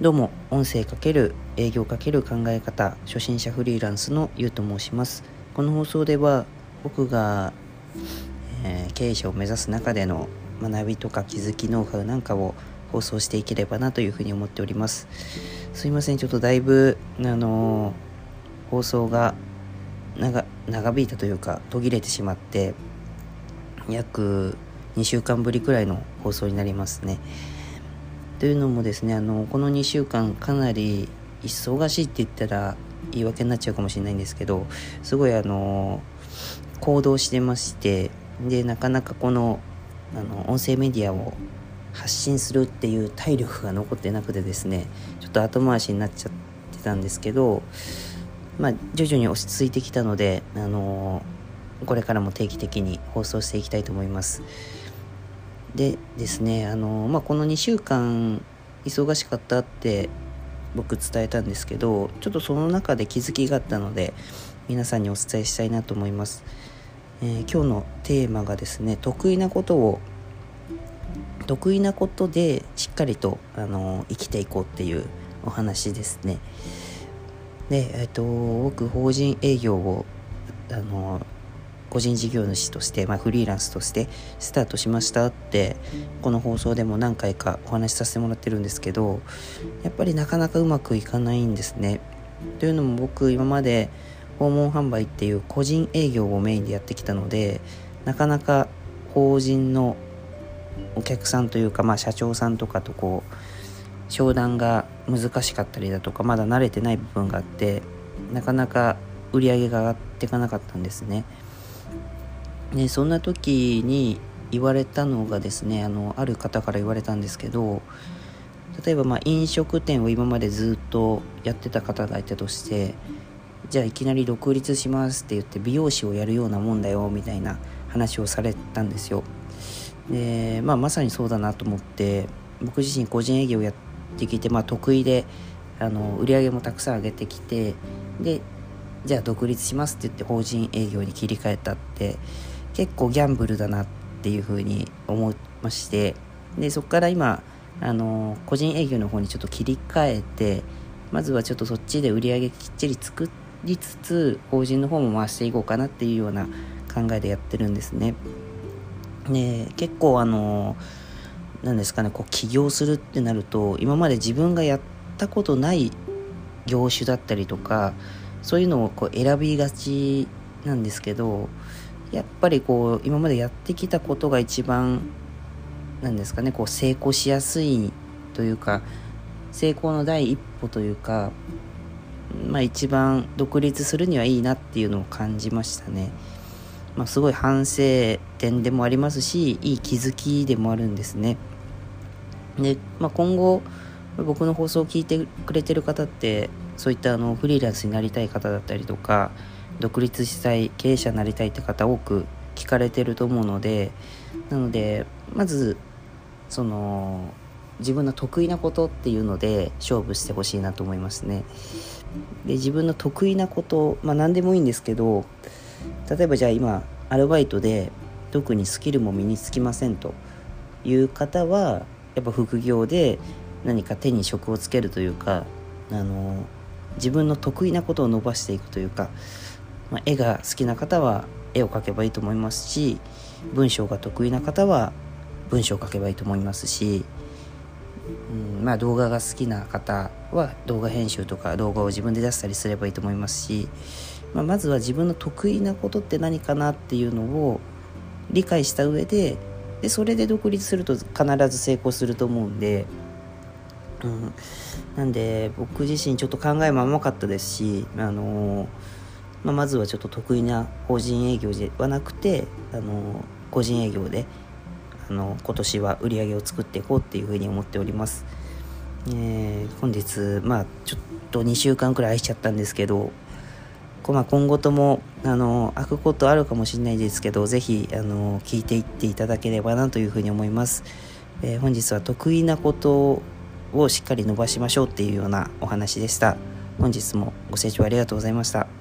どうも音声かける営業かける考え方初心者フリーランスのゆうと申しますこの放送では僕が、えー、経営者を目指す中での学びとか気づきノウハウなんかを放送していければなというふうに思っておりますすいませんちょっとだいぶあのー、放送が長長引いたというか途切れてしまって約2週間ぶりくらいの放送になりますね。というのもですねあのこの2週間かなり忙しいって言ったら言い訳になっちゃうかもしれないんですけどすごいあの行動してましてでなかなかこのあの音声メディアを発信するっていう体力が残ってなくてですねちょっと後回しになっちゃってたんですけどまあ徐々に落ち着いてきたのであのこれからも定期的に放送していきたいと思います。でですねあの、まあ、この2週間忙しかったって僕伝えたんですけどちょっとその中で気づきがあったので皆さんにお伝えしたいなと思います、えー、今日のテーマがですね得意なことを得意なことでしっかりとあの生きていこうっていうお話ですね。で、えっ、ー、と僕法人営業をあの個人事業主として、まあ、フリーランスとしてスタートしましたってこの放送でも何回かお話しさせてもらってるんですけどやっぱりなかなかうまくいかないんですね。というのも僕今まで訪問販売っていう個人営業をメインでやってきたのでなかなか法人のお客さんというか、まあ、社長さんとかとこう商談が難しかったりだとかまだ慣れてない部分があってなかなか売り上げが上がっていかなかったんですね。でそんな時に言われたのがですねあのある方から言われたんですけど例えばまあ飲食店を今までずっとやってた方がいたとしてじゃあいきなり独立しますって言って美容師をやるようなもんだよみたいな話をされたんですよ。で、まあ、まさにそうだなと思って僕自身個人営業をやってきて、まあ、得意であの売り上げもたくさん上げてきてでじゃあ独立しますって言って法人営業に切り替えたって結構ギャンブルだなっていうふうに思いましてでそこから今あの個人営業の方にちょっと切り替えてまずはちょっとそっちで売り上げきっちり作りつつ法人の方も回していこうかなっていうような考えでやってるんですね。で結構あの何ですかねこう起業するってなると今まで自分がやったことない業種だったりとかそういうのをこう選びがちなんですけどやっぱりこう今までやってきたことが一番なんですかねこう成功しやすいというか成功の第一歩というかまあ一番独立するにはいいなっていうのを感じましたね。まあ、すごい反省点でもありますしいい気づきでもあるんですね。で、まあ、今後僕の放送を聞いてくれてる方ってそういったあのフリーランスになりたい方だったりとか独立したい経営者になりたいって方多く聞かれてると思うのでなのでまずその自分の得意なことっていうので勝負してほしいなと思いますね。で自分の得意なことまあ何でもいいんですけど例えばじゃあ今アルバイトで特にスキルも身につきませんという方はやっぱ副業で何か手に職をつけるというかあの自分の得意なことを伸ばしていくというかまあ、絵が好きな方は絵を描けばいいと思いますし文章が得意な方は文章を書けばいいと思いますし、うんまあ、動画が好きな方は動画編集とか動画を自分で出したりすればいいと思いますし、まあ、まずは自分の得意なことって何かなっていうのを理解した上ででそれで独立すると必ず成功すると思うんで、うん、なんで僕自身ちょっと考えも甘かったですしあのーまあ、まずはちょっと得意な法人営業ではなくてあの個人営業であの今年は売り上げを作っていこうっていうふうに思っております。えー、本日まあちょっと2週間くらい空いちゃったんですけど、まあ、今後ともあの開くことあるかもしれないですけど是非あの聞いていっていただければなというふうに思います。えー、本日は得意なことをしっかり伸ばしましょうっていうようなお話でした。本日もご清聴ありがとうございました。